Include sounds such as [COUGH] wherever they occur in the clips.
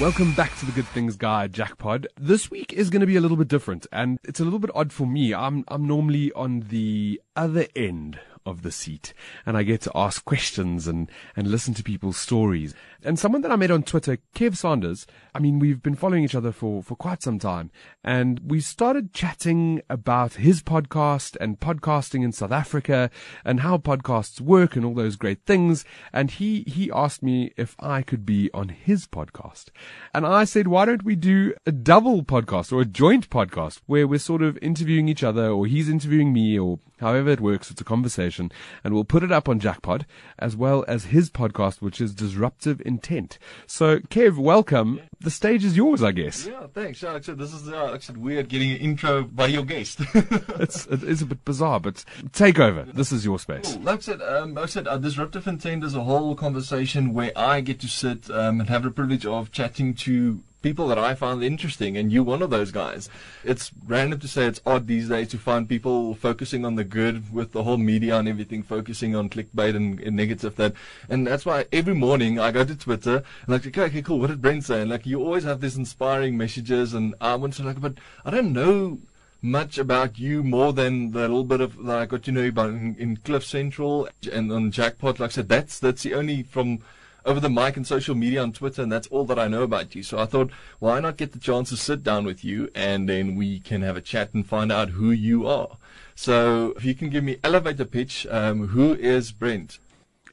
Welcome back to the Good Things Guy Jackpod. This week is going to be a little bit different and it's a little bit odd for me. I'm, I'm normally on the other end of the seat and I get to ask questions and, and listen to people's stories. And someone that I met on Twitter, Kev Saunders, I mean, we've been following each other for, for quite some time and we started chatting about his podcast and podcasting in South Africa and how podcasts work and all those great things. And he, he asked me if I could be on his podcast. And I said, why don't we do a double podcast or a joint podcast where we're sort of interviewing each other or he's interviewing me or however it works. It's a conversation and we'll put it up on Jackpod as well as his podcast, which is Disruptive Intent. So Kev, welcome. The stage is yours, I guess. Yeah, thanks. Yeah, like I said, this is uh, said, weird getting an intro by your guest. [LAUGHS] it's, it is a bit bizarre, but take over. This is your space. Cool. Like I said, um, like I said, uh, Disruptive Intent is a whole conversation where I get to sit um, and have the privilege of chatting to people that I find interesting, and you're one of those guys. It's random to say it's odd these days to find people focusing on the good with the whole media and everything, focusing on clickbait and, and negative that. And that's why every morning I go to Twitter and like, okay, okay, cool. What did Brent say? And like, you always have these inspiring messages, and I want to like, but I don't know much about you more than the little bit of that I got to know about in, in Cliff Central and on Jackpot. Like I said, that's that's the only from over the mic and social media on Twitter, and that's all that I know about you. So I thought, why not get the chance to sit down with you and then we can have a chat and find out who you are. So if you can give me elevator pitch, um, who is Brent?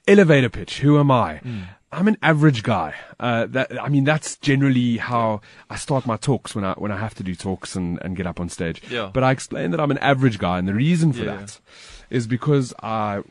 Elevator pitch. Who am I? Mm. I'm an average guy. Uh, that I mean, that's generally how I start my talks when I when I have to do talks and, and get up on stage. Yeah. But I explain that I'm an average guy, and the reason for yeah. that is because I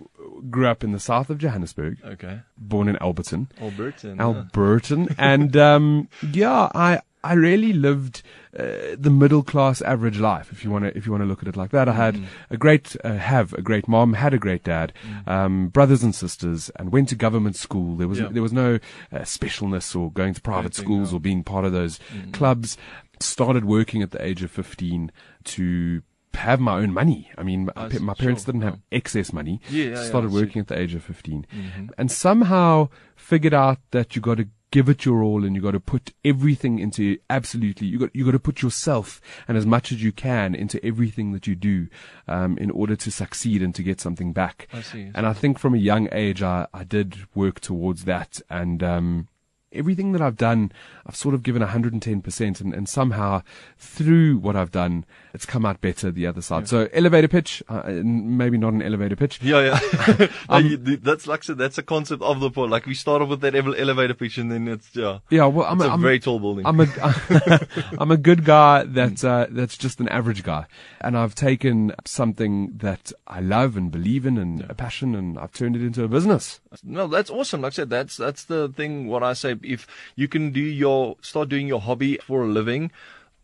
grew up in the south of Johannesburg. Okay. Born in Alberton. Alberton. Alberton, and um, yeah, I I really lived uh, the middle class average life. If you want to, if you want to look at it like that, I had mm. a great, uh, have a great mom, had a great dad, mm. um, brothers and sisters, and went to government school. There was yeah. there was no uh, specialness or going to private schools or being part of those mm. clubs. Started working at the age of fifteen to have my own money. I mean, I my parents sure. didn't have excess money. Yeah, yeah Started yeah, working at the age of 15 mm-hmm. and somehow figured out that you got to give it your all and you got to put everything into absolutely you got you got to put yourself and as much as you can into everything that you do um, in order to succeed and to get something back. I see. And I think from a young age I, I did work towards that and um, everything that I've done, I've sort of given 110%, and, and somehow through what I've done, it's come out better the other side. Yeah. So elevator pitch, uh, maybe not an elevator pitch. Yeah, yeah. [LAUGHS] [LAUGHS] um, that's like I said, that's a concept of the point. Like we start off with that elevator pitch, and then it's yeah. Yeah, well, I'm a, a, I'm, very tall building. I'm a [LAUGHS] I'm a good guy that's uh, that's just an average guy, and I've taken something that I love and believe in and yeah. a passion, and I've turned it into a business. No, that's awesome. Like I said, that's that's the thing. What I say if you can do your start doing your hobby for a living,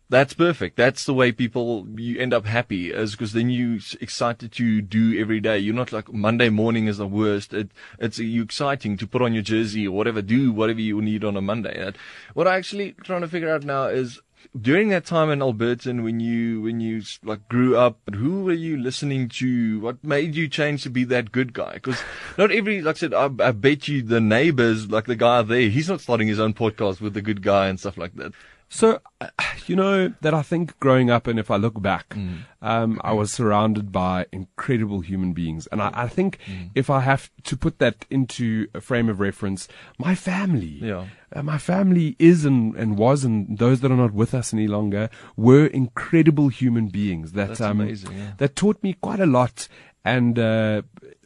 that's perfect. That's the way people you end up happy is because then you excited to do every day. You're not like Monday morning is the worst. It, it's you exciting to put on your jersey or whatever, do whatever you need on a Monday. What I actually trying to figure out now is during that time in Alberton when you when you like grew up who were you listening to what made you change to be that good guy because not every like I said I, I bet you the neighbors like the guy there he's not starting his own podcast with the good guy and stuff like that so, [SIGHS] you know, that I think growing up, and if I look back, mm. um, I was surrounded by incredible human beings. And I, I think mm. if I have to put that into a frame of reference, my family, yeah. Uh, my family is and, and was, and those that are not with us any longer, were incredible human beings that, um, amazing, yeah. that taught me quite a lot and, uh,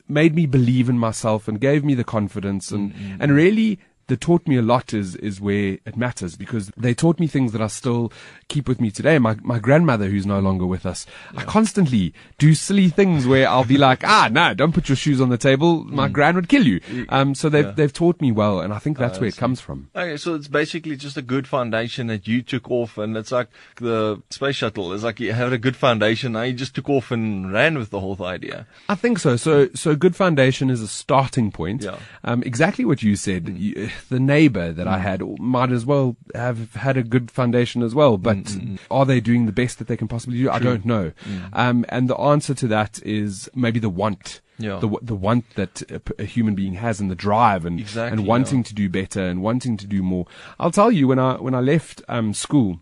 made me believe in myself and gave me the confidence and, mm-hmm. and really that taught me a lot is is where it matters because they taught me things that I still keep with me today. My my grandmother, who's no longer with us, I constantly do silly things where I'll be like, ah, no, don't put your shoes on the table. My gran would kill you. Um, so they've Yeah. they've taught me well, and I think that's I where it comes from. Okay, so it's basically just a good foundation that you took off, and it's like the space shuttle. It's like you had a good foundation, now you just took off and ran with the whole idea. I think so. So, so good foundation is a starting point. Yeah. Um, exactly what you said. You, the neighbor that I had might as well have had a good foundation as well. But are they doing the best that they can possibly do? I don't know. Um, and the answer to that is maybe the want. Yeah. The, the want that a human being has and the drive and, Exactly, and wanting yeah. to do better and wanting to do more. I'll tell you when I, when I left, um, school,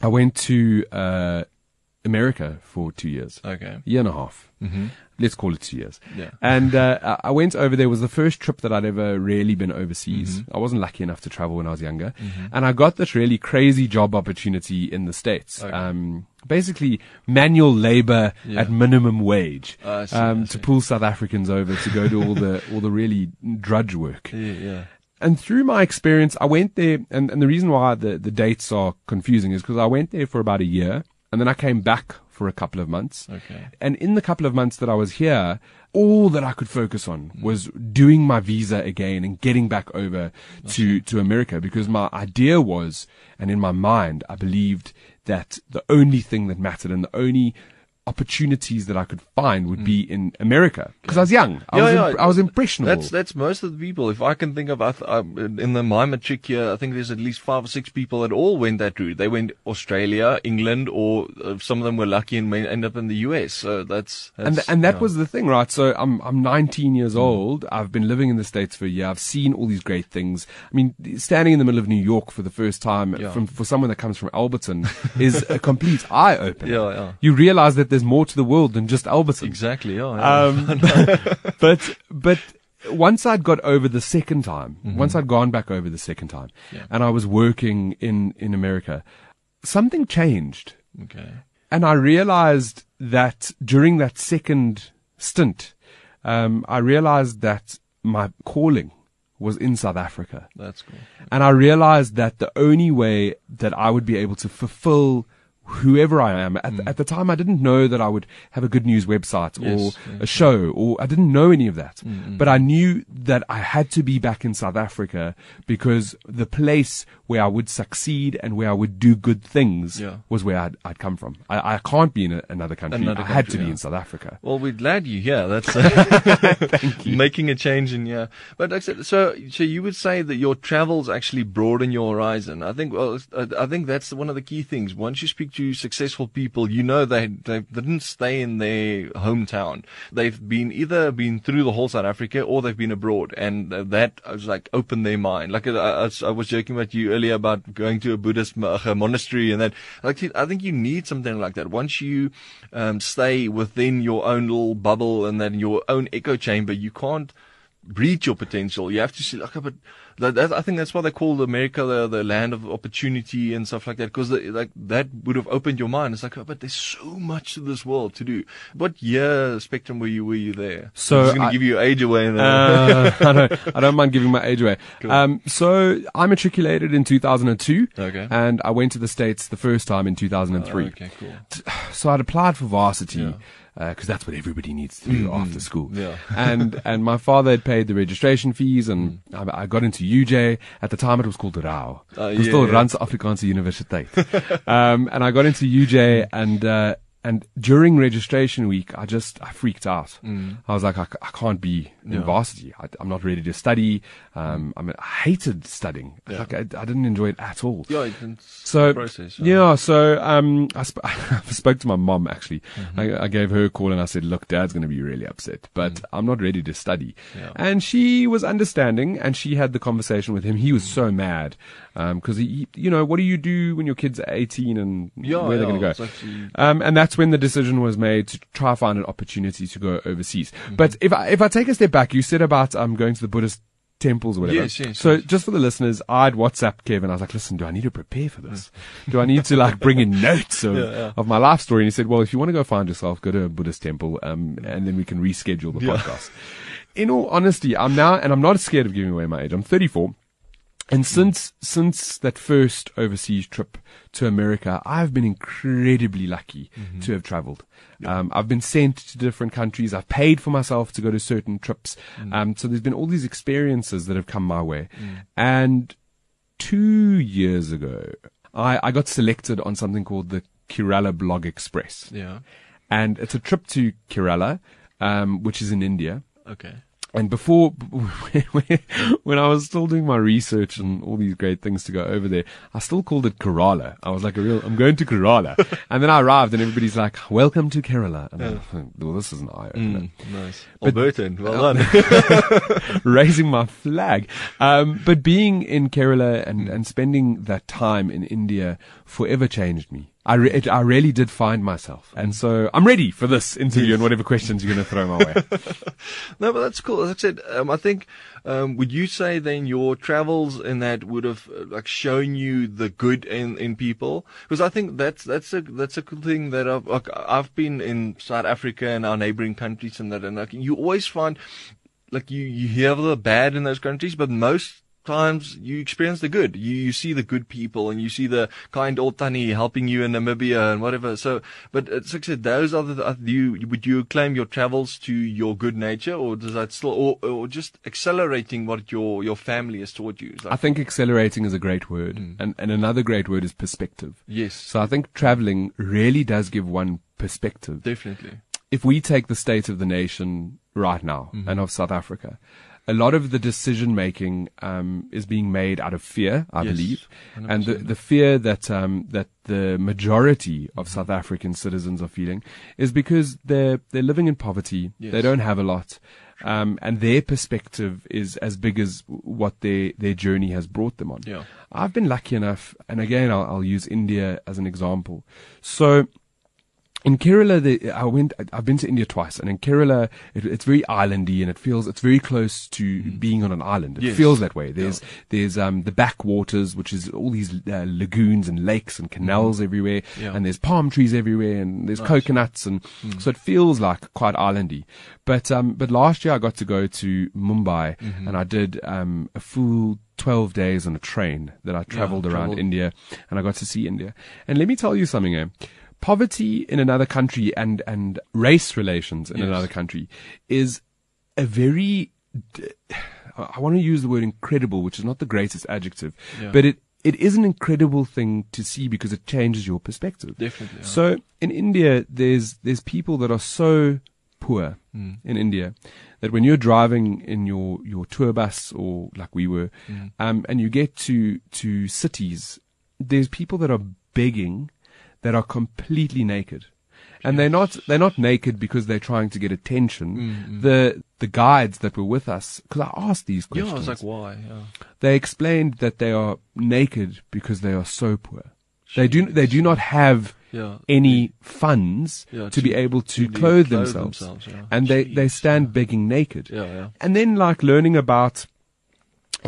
I went to, uh, America for two years Okay. year and a half. Mm-hmm. Let's call it two years. Yeah. And uh, I went over there. It was the first trip that I'd ever really been overseas. Mm-hmm. I wasn't lucky enough to travel when I was younger, and I got this really crazy job opportunity in the states. Okay. Um, basically, manual labor Yeah. at minimum wage I see, um, to pull South Africans over to go do all the [LAUGHS] all the really drudge work. Yeah, yeah. And through my experience, I went there, and, and the reason why the, the dates are confusing is because I went there for about a year, and then I came back for a couple of months. Okay. And in the couple of months that I was here, all that I could focus on was doing my visa again and getting back over to, to America because my idea was, and in my mind, I believed that the only thing that mattered and the only opportunities that I could find would be in America because I was young. I, Yeah, was, yeah. imp- I was impressionable. That's that's most of the people. If I can think of, I th- um, in the my matric year, I think there's at least five or six people that all went that route. They went Australia, England, or uh, some of them were lucky and may end up in the US. So that's, that's and and that yeah. was the thing, right? So I'm I'm 19 years old. I've been living in the states for a year. I've seen all these great things. I mean, standing in the middle of New York for the first time from for someone that comes from Alberton is a [LAUGHS] complete eye opener. Yeah, yeah. You realize that there's more to the world than just Alberton. exactly. Yeah. Um, [LAUGHS] [LAUGHS] but but once I'd got over the second time, once I'd gone back over the second time, Yeah. and I was working in in America, something changed. okay. And I realized that during that second stint, um, I realized that my calling was in South Africa. That's cool. And I realized that the only way that I would be able to fulfill whoever I am, at, at the time I didn't know that I would have a good news website or Yes, yes. a show, or I didn't know any of that. But I knew that I had to be back in South Africa because the place where I would succeed and where I would do good things Yeah. was where I'd, I'd come from. I, I can't be in a, another country. Another I had to be in South Africa. Well, we're glad you're here. That's [LAUGHS] uh, [LAUGHS] making a change in yeah. But I said, so so you would say that your travels actually broaden your horizon. I think well, I think that's one of the key things. Once you speak to successful people, you know they they didn't stay in their hometown. They've been either been through the whole South Africa or they've been abroad, and that was like opened their mind. Like I, I, was joking about you earlier about going to a Buddhist uh, monastery, and that. like I think you need something like that. Once you um, stay within your own little bubble and then your own echo chamber, you can't reach your potential. You have to see, like, but that, that, I think that's why they call America the, the land of opportunity and stuff like that, because like that would have opened your mind. It's like, oh, but there's so much to this world to do. What year spectrum were you were you there? So I'm just gonna I- give you your age away. Uh, [LAUGHS] I don't, I don't mind giving my age away. Um, so I matriculated in 2002. Okay. And I went to the States the first time in 2003. okay, cool. [SIGHS] So I'd applied for varsity. Because that's what everybody needs to do after school. Mm-hmm. Yeah. [LAUGHS] and and my father had paid the registration fees, and I, I got into UJ. At the time, it was called Rau. Mm. Uh, it was yeah, still yeah. Randse Afrikaanse Universiteit. [LAUGHS] um, and I got into UJ, and uh, and during registration week, I just I freaked out. I was like, I, I can't be in Mm. Yeah. varsity. I, am not ready to study. Um, I mean, I hated studying. Yeah. Like I, I didn't enjoy it at all. Yeah, So process. yeah, so um, I, sp- [LAUGHS] I spoke to my mom actually. I, I gave her a call and I said, "Look, Dad's going to be really upset, but I'm not ready to study." Yeah. And she was understanding, and she had the conversation with him. He was so mad because he, you know, what do you do when your kids are 18 and Yeah, where they're going to go? actually- Um, and that's when the decision was made to try to find an opportunity to go overseas. Mm-hmm. But if I, if I take a step back, you said about um, going to the Buddhist temples or whatever. Yes, yes, so yes. just for the listeners, I'd WhatsApp Kevin. I was like, listen, do I need to prepare for this? Do I need to like bring in notes of, [LAUGHS] Yeah, yeah. of my life story? And he said, well, if you want to go find yourself, go to a Buddhist temple, um, and then we can reschedule the Yeah. podcast. In all honesty, I'm now, and I'm not scared of giving away my age. I'm 34. And since since that first overseas trip to America, I've been incredibly lucky to have traveled. Um, I've been sent to different countries. I've paid for myself to go to certain trips. Um, so there's been all these experiences that have come my way. And two years ago, I, I got selected on something called the Kerala Blog Express. Yeah. And it's a trip to Kerala, um, which is in India. Okay. And before, [LAUGHS] when I was still doing my research and all these great things to go over there, I still called it Kerala. I was like a real, I'm going to Kerala. [LAUGHS] and then I arrived and everybody's like, welcome to Kerala. And I'm like, well, this is an eye opener. Mm, nice. Alberton, well done. [LAUGHS] raising my flag. Um, but being in Kerala and, and spending that time in India forever changed me. I, re- it, I really did find myself. And so I'm ready for this interview and whatever questions you're going to throw my way. [LAUGHS] no, but that's cool. As I said, um, I think, um, would you say then your travels in that would have uh, like shown you the good in, in people? Because I think that's, that's a, that's a cool thing that I've, like, I've been in South Africa and our neighboring countries and that, and like, you always find, like, you, you hear the bad in those countries, but most times you experience the good. You, you see the good people and you see the kind old Tani helping you in Namibia and whatever. So, but uh, it's like I said, those are the, you, would you claim your travels to your good nature or does that still, or, or just accelerating what your, your family has taught you? Like, I think accelerating is a great word. Mm. And, and another great word is perspective. yes, So I think traveling really does give one perspective. definitely. if we take the state of the nation right now mm-hmm. and of South Africa, a lot of the decision making um, is being made out of fear, I Yes, believe, and the, the fear that um, that the majority of South African citizens are feeling is because they're they're living in poverty, they don't have a lot, um, and their perspective is as big as what their their journey has brought them on. Yeah. I've been lucky enough, and again, I'll, I'll use India as an example. So, in Kerala, the, I went. I've been to India twice, and in Kerala, it, it's very islandy, and it feels it's very close to being on an island. It Yes. feels that way. There's there's um the backwaters, which is all these uh, lagoons and lakes and canals everywhere, Yeah. and there's palm trees everywhere, and there's coconuts, and so it feels like quite islandy. But um but last year I got to go to Mumbai, and I did um a full 12 days on a train that I traveled around traveled. India and I got to see India. And let me tell you something, eh? Poverty in another country and, and race relations in Yes. another country is a very, I want to use the word incredible, which is not the greatest adjective, Yeah. but it, it is an incredible thing to see because it changes your perspective. Definitely. yeah. So in India, there's there's people that are so poor Mm. in India that when you're driving in your, your tour bus or like we were, Mm. um, and you get to to cities, there's people that are begging that are completely naked. And they're not they're not naked because they're trying to get attention. Mm, The the guides that were with us, because I asked these questions. yeah, I was like, why? Yeah. they explained that they are naked because they are so poor. They do they do not have Yeah. any funds Yeah, to, be able to, to clothe, clothe themselves, themselves, and they they stand begging naked. Yeah, yeah. And then like learning about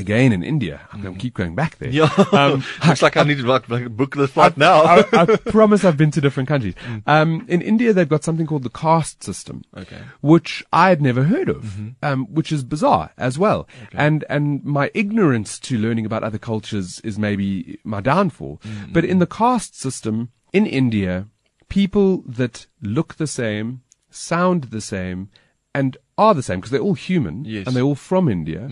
again in India. I'm going to keep going back there. Yeah. Um, [LAUGHS] Looks like I need to like, like, book the flight now. I, I [LAUGHS] promise I've been to different countries. Um, in India, they've got something called the caste system, okay. which I had never heard of, um, which is bizarre as well. And and my ignorance to learning about other cultures is maybe my downfall. But in the caste system in India, people that look the same, sound the same, and are the same because they're all human Yes. and they're all from India.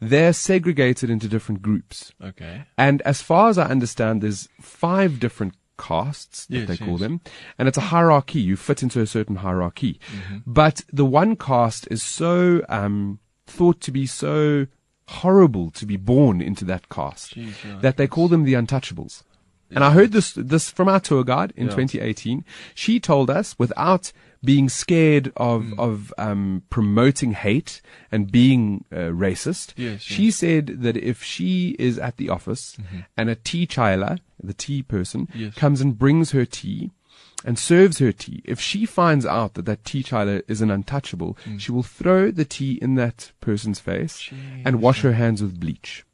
They're segregated into different groups. Okay. And as far as I understand, there's five different castes that Yes, they call yes. them, and it's a hierarchy. You fit into a certain hierarchy, Mm-hmm. but the one caste is so um, thought to be so horrible to be born into that caste Jeez, yeah. that they call them the untouchables. And I heard this this from our tour guide in Yeah. 2018. She told us without being scared of Mm. of um, promoting hate and being uh, racist. Yes, she said that if she is at the office and a tea chila, the tea person, Mm-hmm. Yes. comes and brings her tea and serves her tea, if she finds out that that tea chila is an untouchable, Mm. she will throw the tea in that person's face and wash her hands with bleach.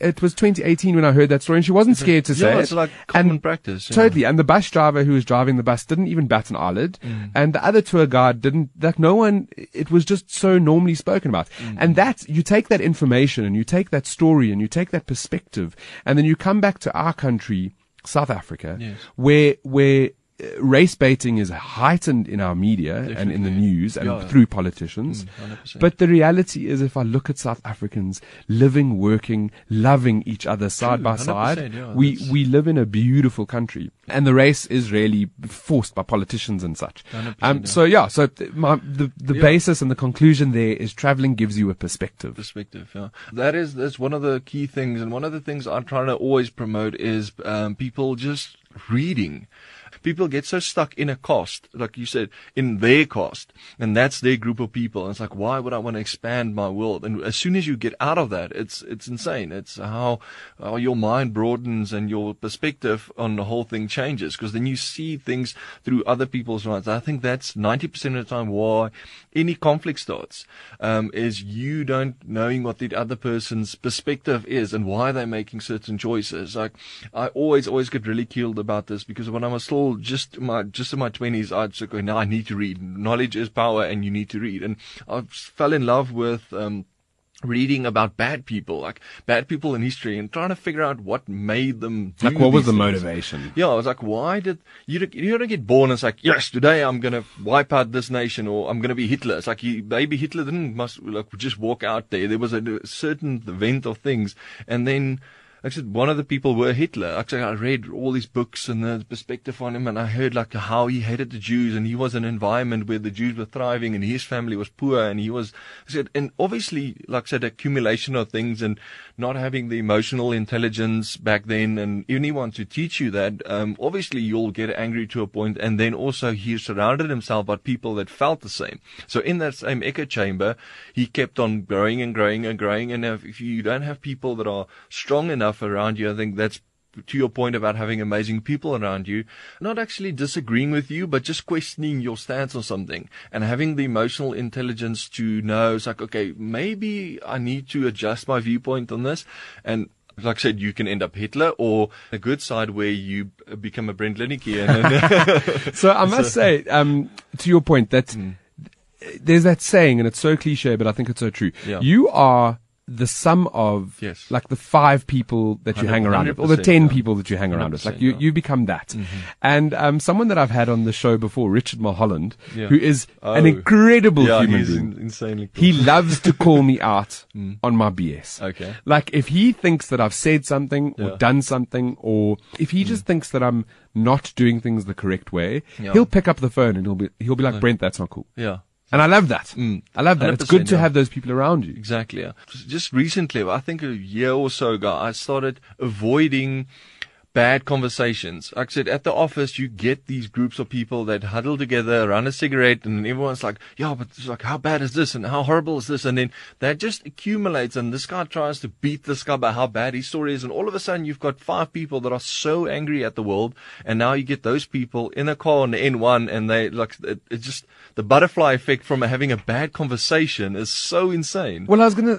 It was 2018 when I heard that story, and she wasn't scared to say yeah, it. it's like common and practice. yeah. Totally. And the bus driver who was driving the bus didn't even bat an eyelid. Mm. And the other tour guide didn't, like no one, it was just so normally spoken about. Mm. And that, you take that information and you take that story and you take that perspective and then you come back to our country, South Africa, Yes. where, where, Race baiting is heightened in our media and in the news and Yeah. Mm, through politicians. 100%. But the reality is, if I look at South Africans living, working, loving each other side by side, yeah, we, we live in a beautiful country. And the race is really forced by politicians and such. Um, so yeah, so th- my, the, the basis and the conclusion there is traveling gives you a perspective. perspective. Yeah, that is that's one of the key things, and one of the things I'm trying to always promote is um, people just reading. People get so stuck in a cost, like you said, in their cost, and that's their group of people. And it's like, why would I want to expand my world? And as soon as you get out of that, it's it's insane. It's how, how your mind broadens and your perspective on the whole thing changes because then you see things through other people's eyes. I think that's 90% of the time why any conflict starts um, is you don't knowing what the other person's perspective is and why they're making certain choices. Like I always, always get ridiculed about this because when I was still just my just in my twenties, I'd go, "No, I need to read. Knowledge is power, and you need to read." And I fell in love with. Um, reading about bad people, like bad people in history, and trying to figure out what made them. Like, what was the things. motivation? Yeah, I was like, why did you? You don't get born and it's like, yes, today I'm gonna wipe out this nation, or I'm gonna be Hitler. It's like, you, maybe Hitler didn't must like just walk out there. There was a, a certain event of things, and then. Actually, one of the people were Hitler. Actually, I read all these books and the perspective on him, and I heard like how he hated the Jews, and he was in an environment where the Jews were thriving, and his family was poor, and he was. I said, and obviously, like I said, accumulation of things, and not having the emotional intelligence back then, and anyone to teach you that, um, obviously you'll get angry to a point, and then also he surrounded himself by people that felt the same. So in that same echo chamber, he kept on growing and growing and growing, and if you don't have people that are strong enough around you, I think that's to your point about having amazing people around you, not actually disagreeing with you, but just questioning your stance on something and having the emotional intelligence to know it's like, okay, maybe I need to adjust my viewpoint on this. And like I said, you can end up Hitler or a good side where you become a Brent Lindeque. And, [LAUGHS] So I must [LAUGHS] say, um, to your point, that Mm. there's that saying, and it's so cliche, but I think it's so true. Yeah. You are the sum of Yes. like the five people that you hang around with, or the ten yeah. people that you hang around with. Like you, yeah. Mm-hmm. you become that. And um, someone that I've had on the show before, Richard Mulholland, Yeah. who is an Oh. incredible yeah, human being. in- insanely cool. He loves to call me [LAUGHS] out on my BS. Okay. Like if he thinks that I've said something or. Mm. done something, or if he just thinks that I'm not doing things the correct way, he'll pick up the phone and he'll be he'll be like, Brent, that's not cool. yeah. And I love that. Mm. I love that. It's good to yeah. have those people around you. Exactly. Yeah. Just recently, I think a year or so ago, I started avoiding bad conversations. Like I said, at the office, you get these groups of people that huddle together around a cigarette, and everyone's like, "Yeah, but it's like, how bad is this? And how horrible is this?" And then that just accumulates, and this guy tries to beat this guy by how bad his story is, and all of a sudden, you've got five people that are so angry at the world, and now you get those people in a car on the N1, and they like it, it just the butterfly effect from having a bad conversation is so insane. Well, I was gonna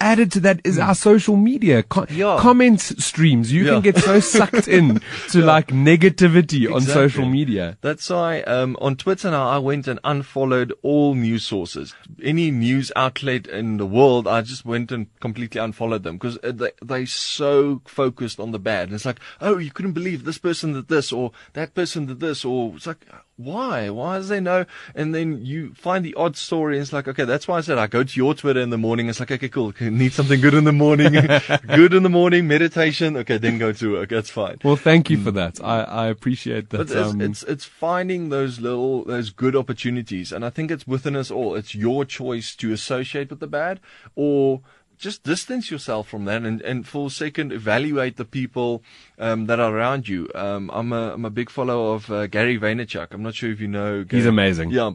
added to that is our social media co- Hmm. Yeah. comment streams. You Yeah. can get [LAUGHS] so sucked in to [LAUGHS] like negativity on social media. That's why um, on Twitter now I went and unfollowed all news sources. Any news outlet in the world, I just went and completely unfollowed them because they they so focused on the bad. And it's like, oh, you couldn't believe this person did this or that person did this, or it's like, why? Why does they know? And then you find the odd story, and it's like, okay, that's why I said I go to your Twitter in the morning. It's like, okay, cool. Okay, need something good in the morning, [LAUGHS] good in the morning, meditation. Okay, then go to work. That's fine. Well, thank you for that. I, I appreciate that. But it's, um, it's it's finding those little those good opportunities, and I think it's within us all. It's your choice to associate with the bad, or just distance yourself from that, and, and for a second evaluate the people um, that are around you. Um, I'm a I'm a big follower of uh, Gary Vaynerchuk. I'm not sure if you know. Gary. He's amazing. Yeah.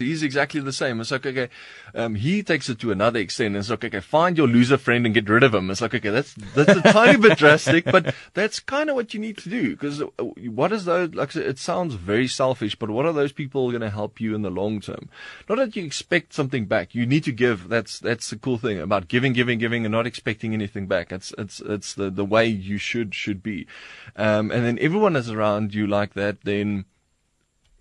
He's exactly the same. It's like, okay, um, he takes it to another extent. It's like, okay, find your loser friend and get rid of him. It's like, okay, that's, that's a tiny bit drastic, but that's kind of what you need to do. Because what is those, like, it sounds very selfish, but what are those people going to help you in the long term? Not that you expect something back. You need to give. That's, that's the cool thing about giving, giving, giving and not expecting anything back. It's, it's, it's the, the way you should, should be. Um, and then everyone is around you like that, then,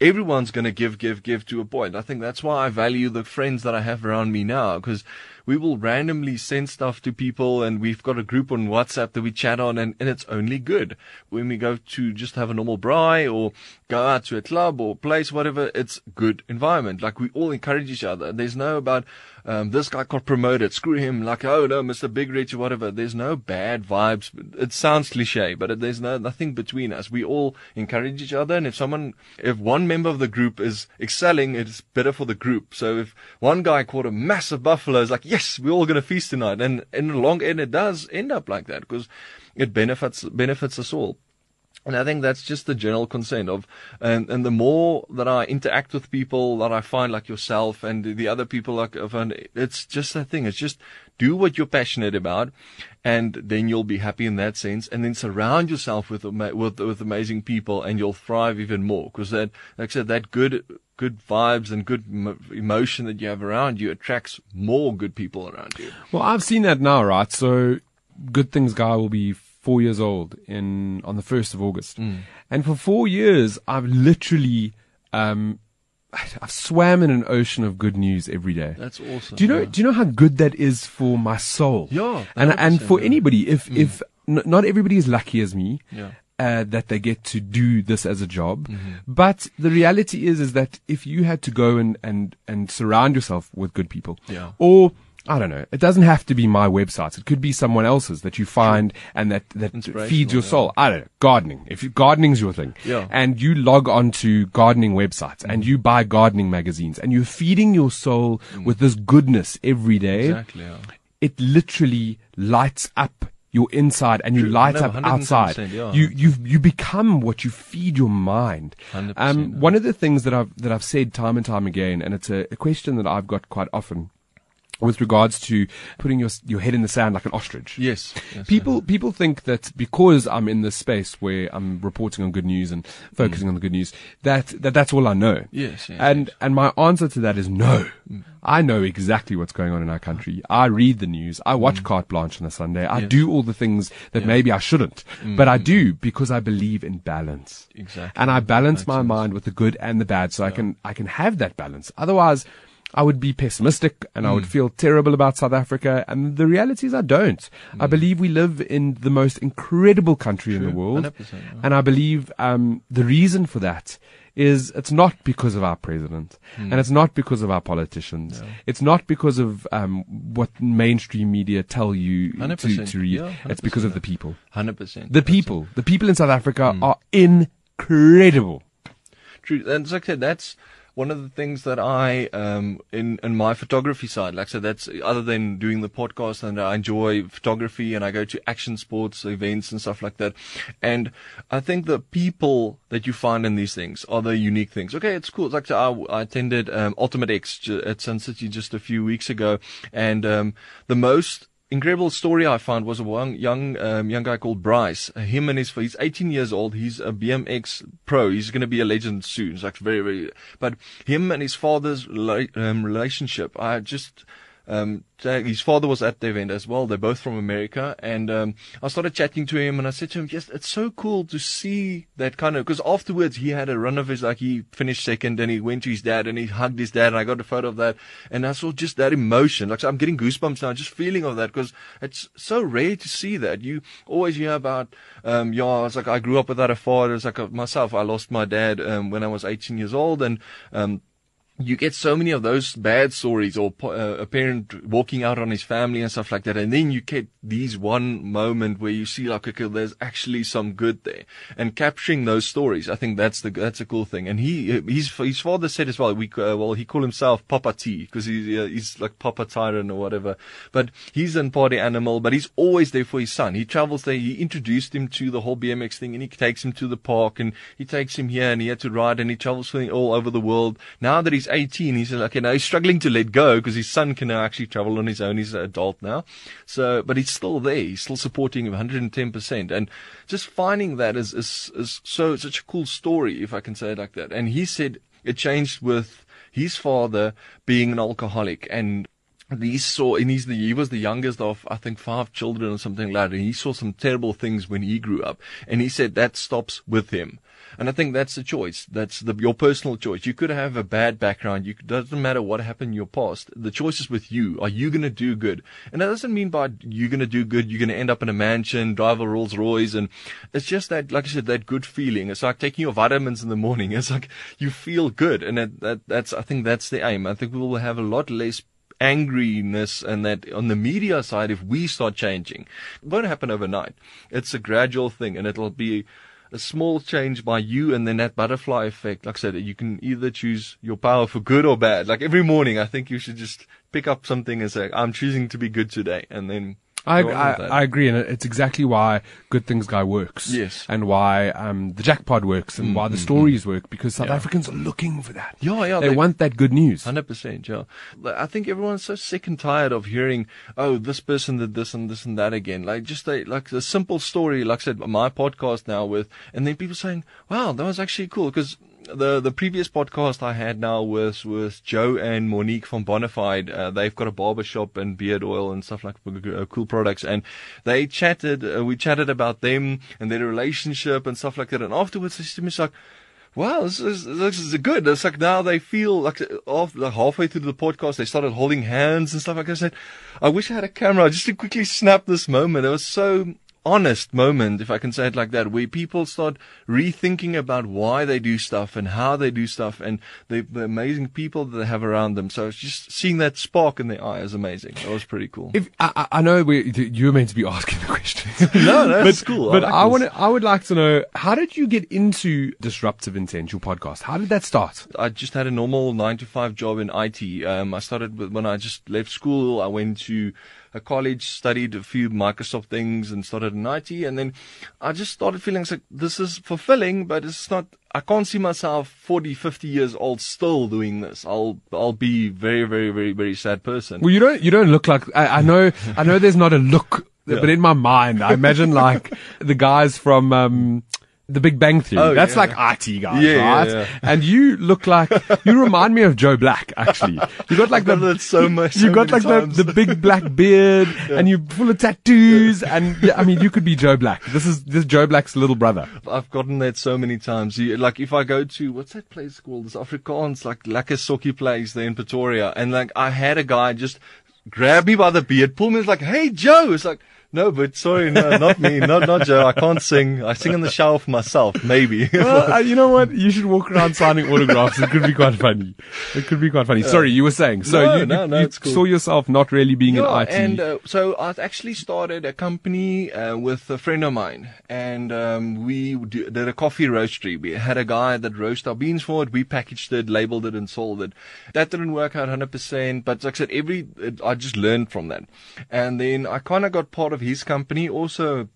everyone's going to give, give, give to a point. I think that's why I value the friends that I have around me now because we will randomly send stuff to people and we've got a group on WhatsApp that we chat on and, and it's only good. When we go to just have a normal braai or go out to a club or place, whatever, it's good environment. Like we all encourage each other. There's no about, um, this guy got promoted. Screw him. Like, oh no, Mr. Big Rich or whatever. There's no bad vibes. It sounds cliche, but there's no, nothing between us. We all encourage each other. And if someone, if one member of the group is excelling, it's better for the group. So if one guy caught a massive buffalo, it's like, yes, yes, we're all going to feast tonight. And in the long end, it does end up like that because it benefits benefits us all. And I think that's just the general consent of, and, and the more that I interact with people that I find like yourself and the other people like, it's just that thing. It's just do what you're passionate about and then you'll be happy in that sense. And then surround yourself with, with, with amazing people and you'll thrive even more. Cause that, like I said, that good, good vibes and good emotion that you have around you attracts more good people around you. Well, I've seen that now, right? So Good Things Guy will be four years old in on the first of August, mm. and for four years I've literally um, [SIGHS] I've swam in an ocean of good news every day. That's awesome. Do you know? Yeah. Do you know how good that is for my soul? Yeah, and and for yeah. anybody, if mm. if n- not everybody is lucky as me. Yeah. Uh, that they get to do this as a job. Mm-hmm. But the reality is, is that if you had to go and, and, and surround yourself with good people, yeah. or I don't know. It doesn't have to be my websites. It could be someone else's that you find and that, that feeds your soul. Yeah. I don't know. Gardening. If you, gardening's your thing. Yeah. And you log on to gardening websites mm. and you buy gardening magazines and you're feeding your soul mm. with this goodness every day. Exactly. Yeah. It literally lights up your inside and you True. light no, up outside. Yeah. You you you become what you feed your mind. Um, one of the things that I've that I've said time and time again, and it's a, a question that I've got quite often with regards to putting your your head in the sand like an ostrich. Yes. yes people people think that because I'm in this space where I'm reporting on good news and focusing mm. on the good news that, that that's all I know. Yes. yes and yes. and my answer to that is no. Mm. I know exactly what's going on in our country. I read the news. I watch mm. Carte Blanche on a Sunday. I yes. do all the things that yeah. maybe I shouldn't, but I do because I believe in balance. Exactly. And I balance my sense. mind with the good and the bad so yeah. I can I can have that balance. Otherwise I would be pessimistic and mm. I would hmm. feel terrible about South Africa. And the reality is I don't. Mm. I hmm. believe we live in the most incredible country True. in the world. Yeah. And I believe, um, the reason for that is it's not because of our president mm. and it's not because of our politicians. Yeah. It's not because of, um, what mainstream media tell you to, to, read. Yeah, it's because of the people. 100%. The people. The people in South Africa hmm. are incredible. True. And like I said, that's, one of the things that I um, in in my photography side, like said, that's other than doing the podcast, and I enjoy photography, and I go to action sports events and stuff like that. And I think the people that you find in these things are the unique things. Okay, it's cool. It's like I, I attended um, Ultimate X at Sun City just a few weeks ago, and um, the most incredible story I found was a young young um, young guy called Bryce. Uh, him and his he's 18 years old. He's a BMX pro. He's going to be a legend soon. It's like very very. But him and his father's um, relationship, I just um, his father was at the event as well. They're both from America. And um, I started chatting to him and I said to him, yes, it's so cool to see that kind of, because afterwards he had a run of his, like he finished second and he went to his dad and he hugged his dad and I got a photo of that. And I saw just that emotion. Like I'm getting goosebumps now, just feeling of that because it's so rare to see that. You always hear about, um, yeah, like I grew up without a father. It's like myself, I lost my dad, um, when I was 18 years old and, um, you get so many of those bad stories or uh, a parent walking out on his family and stuff like that. And then you get these one moment where you see like, okay, there's actually some good there and capturing those stories. I think that's the, that's a cool thing. And he, his, his father said as well, we, uh, well, he called himself Papa T because he's, uh, he's like Papa Tyrant or whatever, but he's an party animal, but he's always there for his son. He travels there. He introduced him to the whole BMX thing and he takes him to the park and he takes him here and he had to ride and he travels all over the world. Now that he's 18. He said, okay, now he's struggling to let go because his son can now actually travel on his own. He's an adult now. So, but he's still there. He's still supporting him 110%. And just finding that is, is, is so, such a cool story, if I can say it like that. And he said it changed with his father being an alcoholic and he saw, and he's the, he was the youngest of, I think, five children or something like that. And he saw some terrible things when he grew up. And he said that stops with him. And I think that's the choice. That's the, your personal choice. You could have a bad background. You, doesn't matter what happened in your past. The choice is with you. Are you going to do good? And that doesn't mean by you're going to do good, you're going to end up in a mansion, drive a Rolls Royce. And it's just that, like I said, that good feeling. It's like taking your vitamins in the morning. [LAUGHS] It's like you feel good. And that, that, that's, I think that's the aim. I think we will have a lot less angriness and that on the media side, if we start changing, it won't happen overnight. It's a gradual thing and it'll be a small change by you and then that butterfly effect. Like I said, you can either choose your power for good or bad. Like every morning, I think you should just pick up something and say, I'm choosing to be good today. And then I, I, I, agree, and it's exactly why Good Things Guy works. Yes. And why um, the Jackpod works and mm, why the mm, stories work because South yeah. Africans are looking for that. Yeah, yeah. They, they want that good news. 100%, yeah. I think everyone's so sick and tired of hearing, oh, this person did this and this and that again. Like just a, like a simple story, like I said, my podcast now with, and then people saying, wow, that was actually cool because the the previous podcast I had now was was Joe and Monique from Bonafide. Uh, they've got a barber shop and beard oil and stuff like uh, cool products, and they chatted. Uh, we chatted about them and their relationship and stuff like that. And afterwards, they said to me, like. Wow, this is, this is good. It's like now they feel like, off, like halfway through the podcast, they started holding hands and stuff like that. I said, I wish I had a camera just to quickly snap this moment. It was so honest moment, if I can say it like that, where people start rethinking about why they do stuff and how they do stuff and the, the amazing people that they have around them. So just seeing that spark in their eye is amazing. That was pretty cool. If I, I know we, you're meant to be asking the questions. [LAUGHS] no, no, that's cool. But I, like I want I would like to know how did you get into Disruptive Intent, your podcast? How did that start? I just had a normal nine to five job in IT. Um, I started with, when I just left school. I went to a college, studied a few Microsoft things and started in IT. And then I just started feeling like this is fulfilling, but it's not, I can't see myself 40, 50 years old still doing this. I'll, I'll be very, very, very, very sad person. Well, you don't, you don't look like, I, I know, I know there's not a look, [LAUGHS] yeah. but in my mind, I imagine like [LAUGHS] the guys from, um, the Big Bang Theory. Oh, That's yeah. like IT guys, yeah, right? Yeah, and you look like you remind me of Joe Black. Actually, you got like the so much. You so got like the, the big black beard, [LAUGHS] and you're full of tattoos. And I mean, you could be Joe Black. This is this Joe Black's little brother. I've gotten that so many times. You, like if I go to what's that place called? This Afrikaans like Lekker Sokkie place there in Pretoria, and like I had a guy just grab me by the beard, pull me, it's like, "Hey Joe," it's like no, but sorry, no, not me, not not Joe. I can't sing. I sing in the shower for myself, maybe. [LAUGHS] well, uh, you know what? You should walk around signing autographs. It could be quite funny. It could be quite funny. Sorry, you were saying. So no, you, no, no, you cool. saw yourself not really being yeah, an IT. And uh, so I actually started a company uh, with a friend of mine, and um, we did a coffee roastery. We had a guy that roasted our beans for it. We packaged it, labeled it, and sold it. That didn't work out 100%, but like I said, every I just learned from that, and then I kind of got part of his company also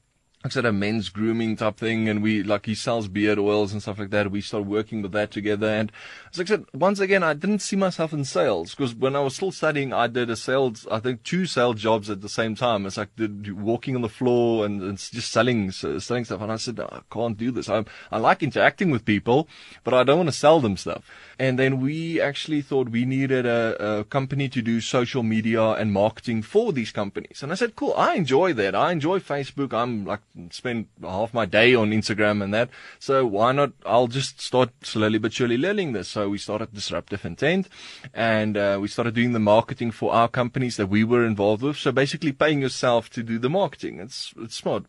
I said, a men's grooming type thing, and we like he sells beard oils and stuff like that. We started working with that together, and as I said, once again, I didn't see myself in sales because when I was still studying, I did a sales, I think two sales jobs at the same time. It's like the, walking on the floor and, and just selling selling stuff, and I said, I can't do this. I I like interacting with people, but I don't want to sell them stuff. And then we actually thought we needed a, a company to do social media and marketing for these companies. And I said, cool, I enjoy that. I enjoy Facebook. I'm like spend half my day on Instagram and that. So why not? I'll just start slowly but surely learning this. So we started Disruptive Intent and uh, we started doing the marketing for our companies that we were involved with. So basically paying yourself to do the marketing. It's, it's smart.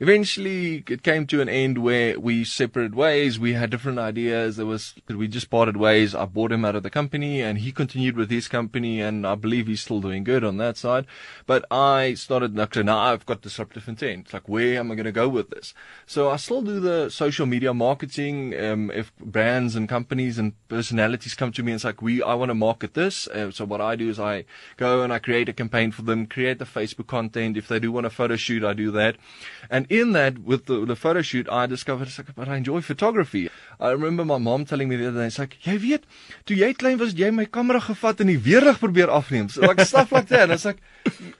Eventually, it came to an end where we separated ways. We had different ideas. There was, we just parted ways. I bought him out of the company and he continued with his company and I believe he's still doing good on that side. But I started, okay, now I've got disruptive intent. Like, where am I going to go with this? So I still do the social media marketing. Um, if brands and companies and personalities come to me and it's like, we, I want to market this. Uh, so what I do is I go and I create a campaign for them, create the Facebook content. If they do want a photo shoot, I do that. And And in that, with the, the photo shoot, I discovered, it's like, but I enjoy photography. I remember my mom telling me the other day, it's like, jy weet, toe jy klein was, jy my camera gevat en die weerlig probeer afneem. So like stuff like that. And it's like,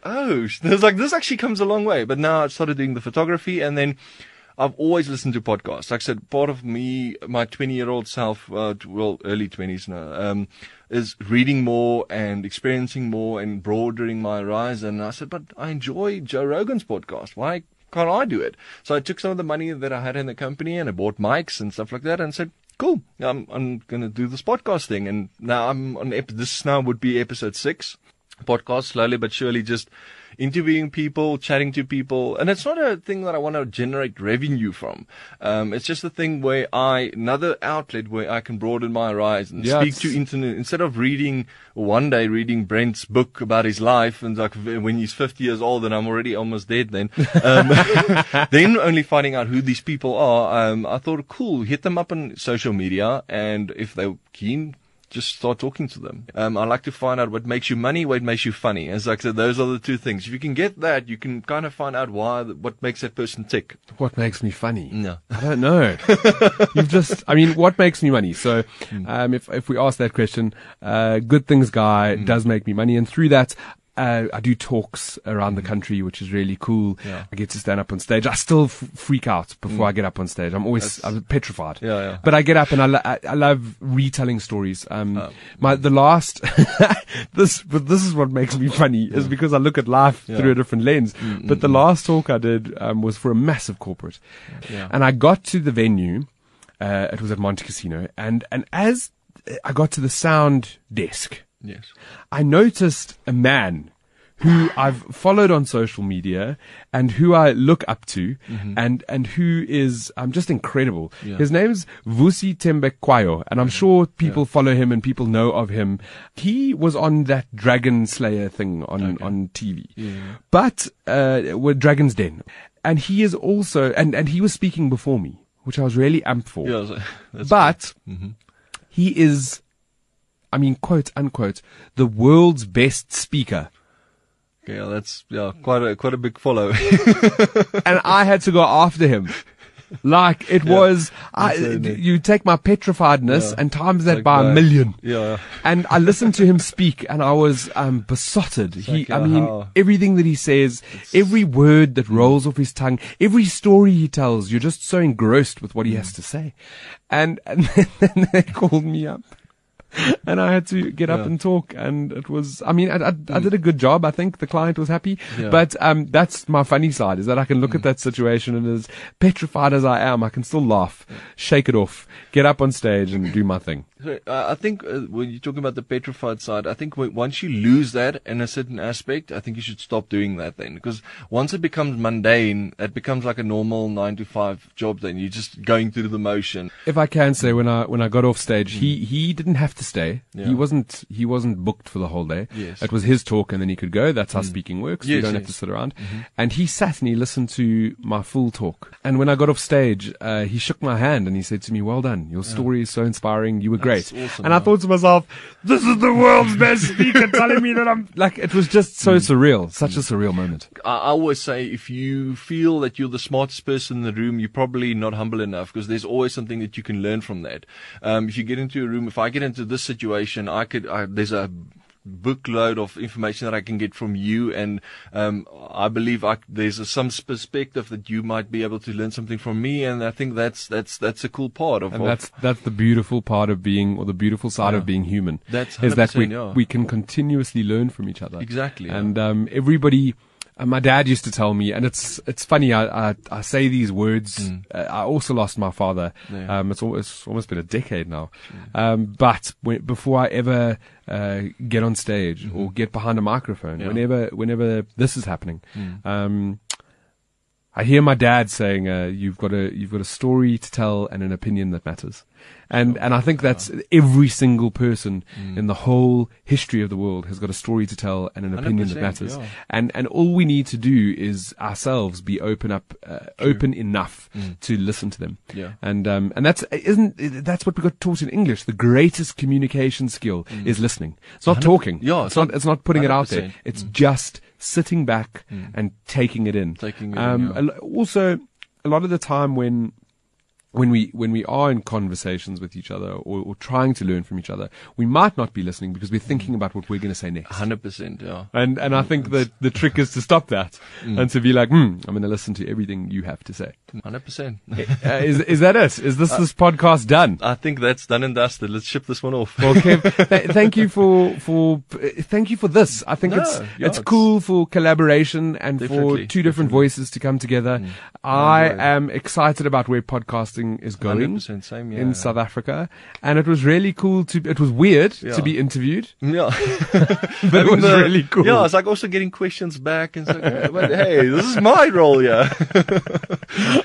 oh, it's like, this actually comes a long way. But now I started doing the photography and then I've always listened to podcasts. Like I said, part of me, my 20 year old self, uh, well, early 20s now, um, is reading more and experiencing more and broadening my horizon. And I said, but I enjoy Joe Rogan's podcast. Why can't I do it? So I took some of the money that I had in the company and I bought mics and stuff like that and said, cool, I'm, I'm going to do this podcast thing. And now I'm on, ep- this now would be episode six podcast slowly but surely just interviewing people, chatting to people, and it's not a thing that I want to generate revenue from. Um, it's just a thing where I another outlet where I can broaden my horizons, Yeah, speak to internet instead of reading one day reading Brent's book about his life and like when he's 50 years old and I'm already almost dead then. [LAUGHS] Um, [LAUGHS] then only finding out who these people are. Um, I thought cool, hit them up on social media and if they're keen, just start talking to them. Um, I like to find out what makes you money, what makes you funny. As I said, those are the two things. If you can get that, you can kind of find out why, what makes that person tick. What makes me funny? No. I don't know. [LAUGHS] You've just, I mean, what makes me money? So, Hmm. um, if, if we ask that question, uh, Good Things Guy Hmm. does make me money. And through that, uh, I do talks around the country, which is really cool. Yeah. I get to stand up on stage. I still f- freak out before I get up on stage. I'm always, I'm petrified. Yeah, yeah. But I get up and I, lo- I, I love retelling stories. Um, Oh. my, the last, [LAUGHS] this, but this is what makes me funny is because I look at life Yeah. through a different lens. Mm, But the last talk I did, um, was for a massive corporate. Yeah. And I got to the venue, uh, it was at Montecasino, and, and as I got to the sound desk, Yes. I noticed a man who [SIGHS] I've followed on social media and who I look up to and, and who is um, just incredible. Yeah. His name's Vusi Thembekwayo and I'm sure people follow him and people know of him. He was on that Dragon Slayer thing on, on TV. But, uh, with Dragon's Den. And he is also, and, and he was speaking before me, which I was really amped for. Yeah. [LAUGHS] But Mm-hmm. he is, I mean, quote unquote, the world's best speaker. yeah, that's yeah, quite a quite a big follow. [LAUGHS] and I had to go after him. Like it was, I, you take my petrifiedness Yeah. and times that Like by a million. yeah. yeah. And I listened to him speak and I was um, besotted. he, like, I mean, how- everything that he says, every word that rolls off his tongue, every story he tells, you're just so engrossed with what he has to say. And, and [LAUGHS] then they called me up. [LAUGHS] And I had to get up Yeah. and talk, and it was. I mean, I, I, I did a good job. I think the client was happy, Yeah. but um, that's my funny side is that I can look at that situation and as petrified as I am, I can still laugh, shake it off, get up on stage, and do my thing. I think uh, when you're talking about the petrified side, I think once you lose that in a certain aspect, I think you should stop doing that then. Because once it becomes mundane, it becomes like a normal nine to five job. Then you're just going through the motion. If I can say, when I when I got off stage, he he didn't have to stay. Yeah. He wasn't he wasn't booked for the whole day. Yes. it was his talk, and then he could go. That's how speaking works. you don't have to sit around. And he sat and he listened to my full talk. And when I got off stage, uh, he shook my hand and he said to me, "Well done. Your story is so inspiring. You were That's great." awesome, and I thought to myself, "This is the world's best speaker telling me that I'm [LAUGHS] like." It was just so surreal, such a surreal moment. I I always say if you feel that you're the smartest person in the room, you're probably not humble enough because there's always something that you can learn from that. Um, if you get into a room, if I get into this situation, I could, I, there's a bookload of information that I can get from you, and um, I believe I, there's a, some perspective that you might be able to learn something from me, and I think that's that's that's a cool part of. And of- that's that's the beautiful part of being, or the beautiful side of being human. That's is that we 100%, yeah. we can continuously learn from each other. Exactly, yeah. And um, everybody. Uh, my dad used to tell me, and it's it's funny. I I, I say these words. Uh, I also lost my father. Mm. Yeah. Um, it's almost it's almost been a decade now. Um, but when, before I ever uh, get on stage or get behind a microphone, Mm-hmm. Yeah. whenever whenever this is happening, Mm. um, I hear my dad saying, uh, "You've got a you've got a story to tell and an opinion that matters." And, and I think that's every single person in the whole history of the world has got a story to tell and an opinion that matters. yeah. And, and all we need to do is ourselves be open up, uh, open enough to listen to them. Yeah. And, um, and that's, isn't, that's what we got taught in English. The greatest communication skill is listening. It's not talking. yeah, It's not, it's not putting it out there. 100%. It's just sitting back and taking it in. Taking it in, um, yeah. Also, a lot of the time when when we when we are in conversations with each other or, or trying to learn from each other, we might not be listening because we're thinking about what we're going to say next. Hundred percent, yeah. And and I think that the trick is to stop that and to be like, hmm, I'm going to listen to everything you have to say. Hundred percent. Uh, [LAUGHS] is is that it? Is this this podcast done? I think that's done and dusted. Let's ship this one off. Well, Kev, [LAUGHS] th- thank you for for uh, thank you for this. I think No, it's yeah, it's it's- cool for collaboration and for two different voices to come together. I enjoy it. am excited about where podcasting is going. Same. Yeah. in South Africa, and it was really cool to. It was weird Yeah. to be interviewed, [LAUGHS] Yeah, [LAUGHS] but it was really cool. Yeah, it's like also getting questions back and it's [LAUGHS] like, but hey, this is my role, yeah.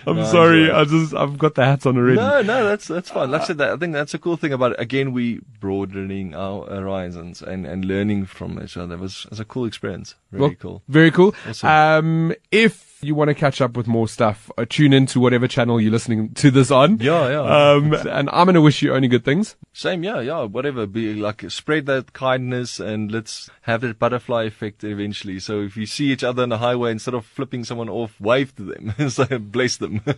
I'm No, sorry, I just I've got the hats on already. No, no, that's that's fine. Like I said, that, I think that's a cool thing about it. Again, we broadening our horizons and, and learning from each other. It was, it was a cool experience. Really Well, cool. Very cool. Awesome. Um, if you want to catch up with more stuff, uh, tune in to whatever channel you're listening to this on. Yeah, yeah. Um, and I'm going to wish you only good things. Same, yeah, yeah, whatever. Be like spread that kindness and let's have that butterfly effect eventually. So if you see each other on the highway, instead of flipping someone off, wave to them. [LAUGHS] so bless them. [LAUGHS]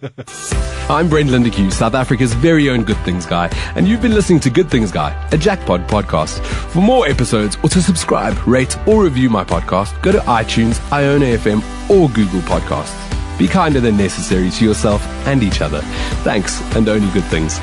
I'm Brent Lindeque, South Africa's very own Good Things Guy, and you've been listening to Good Things Guy, a Jackpot podcast. For more episodes or to subscribe, rate, or review my podcast, go to iTunes, iono.fm, or Google Podcasts. Be kinder than necessary to yourself and each other. Thanks, and only good things.